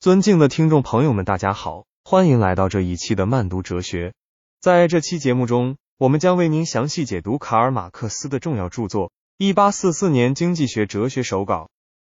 尊敬的听众朋友们，大家好，欢迎来到这一期的慢读哲学。在这期节目中，我们将为您详细解读卡尔马克思的重要著作《一八四四年经济学哲学手稿》。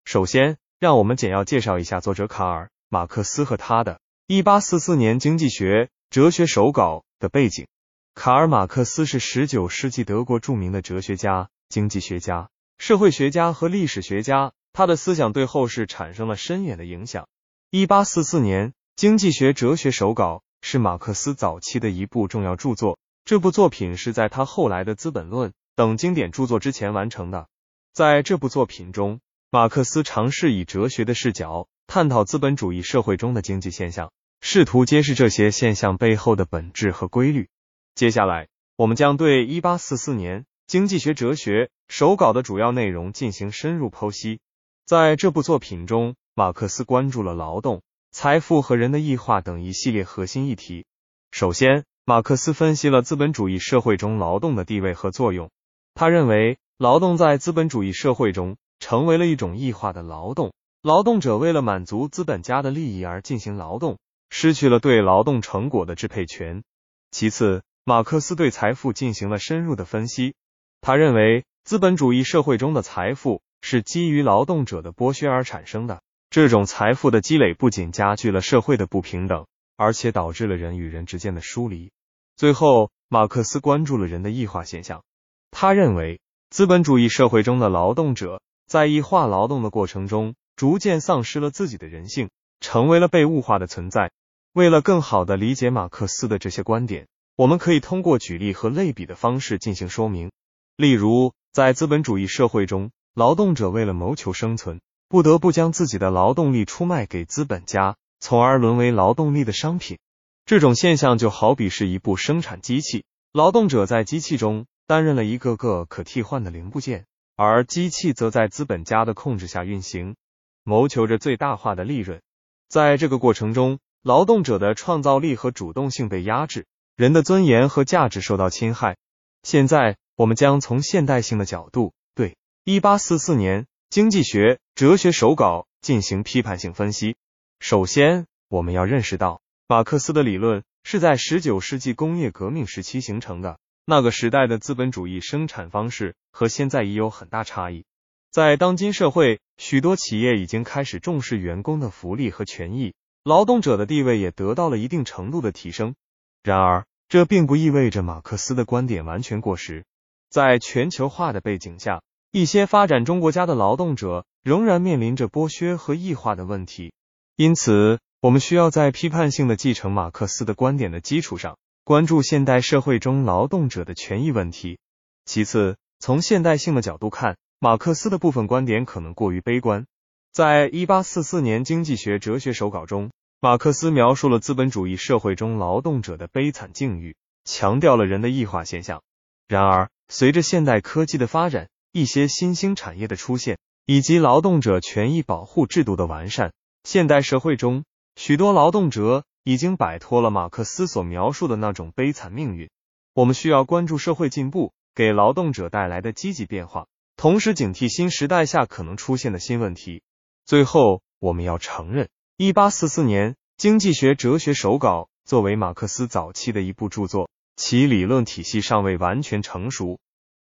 首先，让我们简要介绍一下作者卡尔马克思和他的《一八四四年经济学哲学手稿》的背景。卡尔马克思是十九世纪德国著名的哲学家、经济学家、社会学家和历史学家，他的思想对后世产生了深远的影响。一八四四年，《经济学哲学手稿》是马克思早期的一部重要著作。这部作品是在他后来的《资本论》等经典著作之前完成的。在这部作品中，马克思尝试以哲学的视角探讨资本主义社会中的经济现象，试图揭示这些现象背后的本质和规律。接下来，我们将对一八四四年《经济学哲学手稿》的主要内容进行深入剖析。在这部作品中，马克思关注了劳动、财富和人的异化等一系列核心议题。首先，马克思分析了资本主义社会中劳动的地位和作用。他认为，劳动在资本主义社会中成为了一种异化的劳动，劳动者为了满足资本家的利益而进行劳动，失去了对劳动成果的支配权。其次，马克思对财富进行了深入的分析。他认为，资本主义社会中的财富是基于劳动者的剥削而产生的。这种财富的积累不仅加剧了社会的不平等，而且导致了人与人之间的疏离。最后，马克思关注了人的异化现象。他认为，资本主义社会中的劳动者在异化劳动的过程中，逐渐丧失了自己的人性，成为了被物化的存在。为了更好的理解马克思的这些观点，我们可以通过举例和类比的方式进行说明。例如，在资本主义社会中，劳动者为了谋求生存。不得不将自己的劳动力出卖给资本家，从而沦为劳动力的商品。这种现象就好比是一部生产机器，劳动者在机器中担任了一个个可替换的零部件，而机器则在资本家的控制下运行，谋求着最大化的利润。在这个过程中，劳动者的创造力和主动性被压制，人的尊严和价值受到侵害。现在，我们将从现代性的角度对一八四四年。经济学哲学手稿进行批判性分析。首先，我们要认识到，马克思的理论是在十九世纪工业革命时期形成的。那个时代的资本主义生产方式和现在已有很大差异。在当今社会，许多企业已经开始重视员工的福利和权益，劳动者的地位也得到了一定程度的提升。然而，这并不意味着马克思的观点完全过时。在全球化的背景下，一些发展中国家的劳动者仍然面临着剥削和异化的问题，因此，我们需要在批判性的继承马克思的观点的基础上，关注现代社会中劳动者的权益问题。其次，从现代性的角度看，马克思的部分观点可能过于悲观。在一八四四年经济学哲学手稿中，马克思描述了资本主义社会中劳动者的悲惨境遇，强调了人的异化现象。然而，随着现代科技的发展，一些新兴产业的出现，以及劳动者权益保护制度的完善，现代社会中许多劳动者已经摆脱了马克思所描述的那种悲惨命运。我们需要关注社会进步给劳动者带来的积极变化，同时警惕新时代下可能出现的新问题。最后，我们要承认，一八四四年《经济学哲学手稿》作为马克思早期的一部著作，其理论体系尚未完全成熟。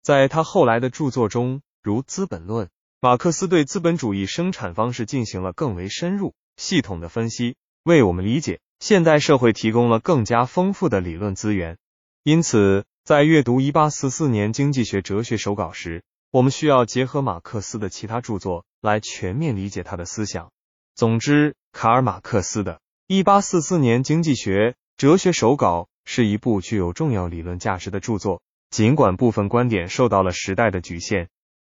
在他后来的著作中，如《资本论》，马克思对资本主义生产方式进行了更为深入、系统的分析，为我们理解现代社会提供了更加丰富的理论资源。因此，在阅读一八四四年经济学哲学手稿时，我们需要结合马克思的其他著作来全面理解他的思想。总之，卡尔马克思的《一八四四年经济学哲学手稿》是一部具有重要理论价值的著作。尽管部分观点受到了时代的局限，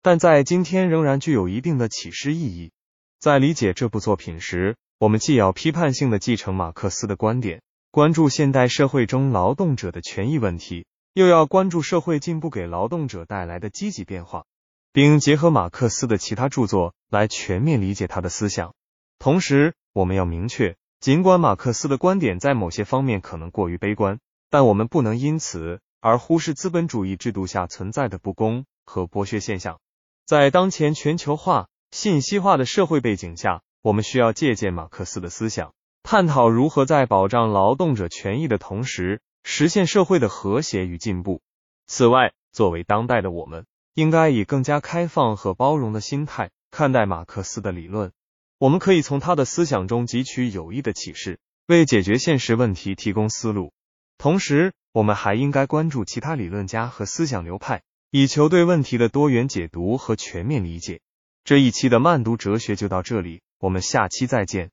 但在今天仍然具有一定的启示意义。在理解这部作品时，我们既要批判性的继承马克思的观点，关注现代社会中劳动者的权益问题，又要关注社会进步给劳动者带来的积极变化，并结合马克思的其他著作来全面理解他的思想。同时，我们要明确，尽管马克思的观点在某些方面可能过于悲观，但我们不能因此。而忽视资本主义制度下存在的不公和剥削现象。在当前全球化、信息化的社会背景下，我们需要借鉴马克思的思想，探讨如何在保障劳动者权益的同时，实现社会的和谐与进步。此外，作为当代的我们，应该以更加开放和包容的心态看待马克思的理论。我们可以从他的思想中汲取有益的启示，为解决现实问题提供思路。同时，我们还应该关注其他理论家和思想流派，以求对问题的多元解读和全面理解。这一期的慢读哲学就到这里，我们下期再见。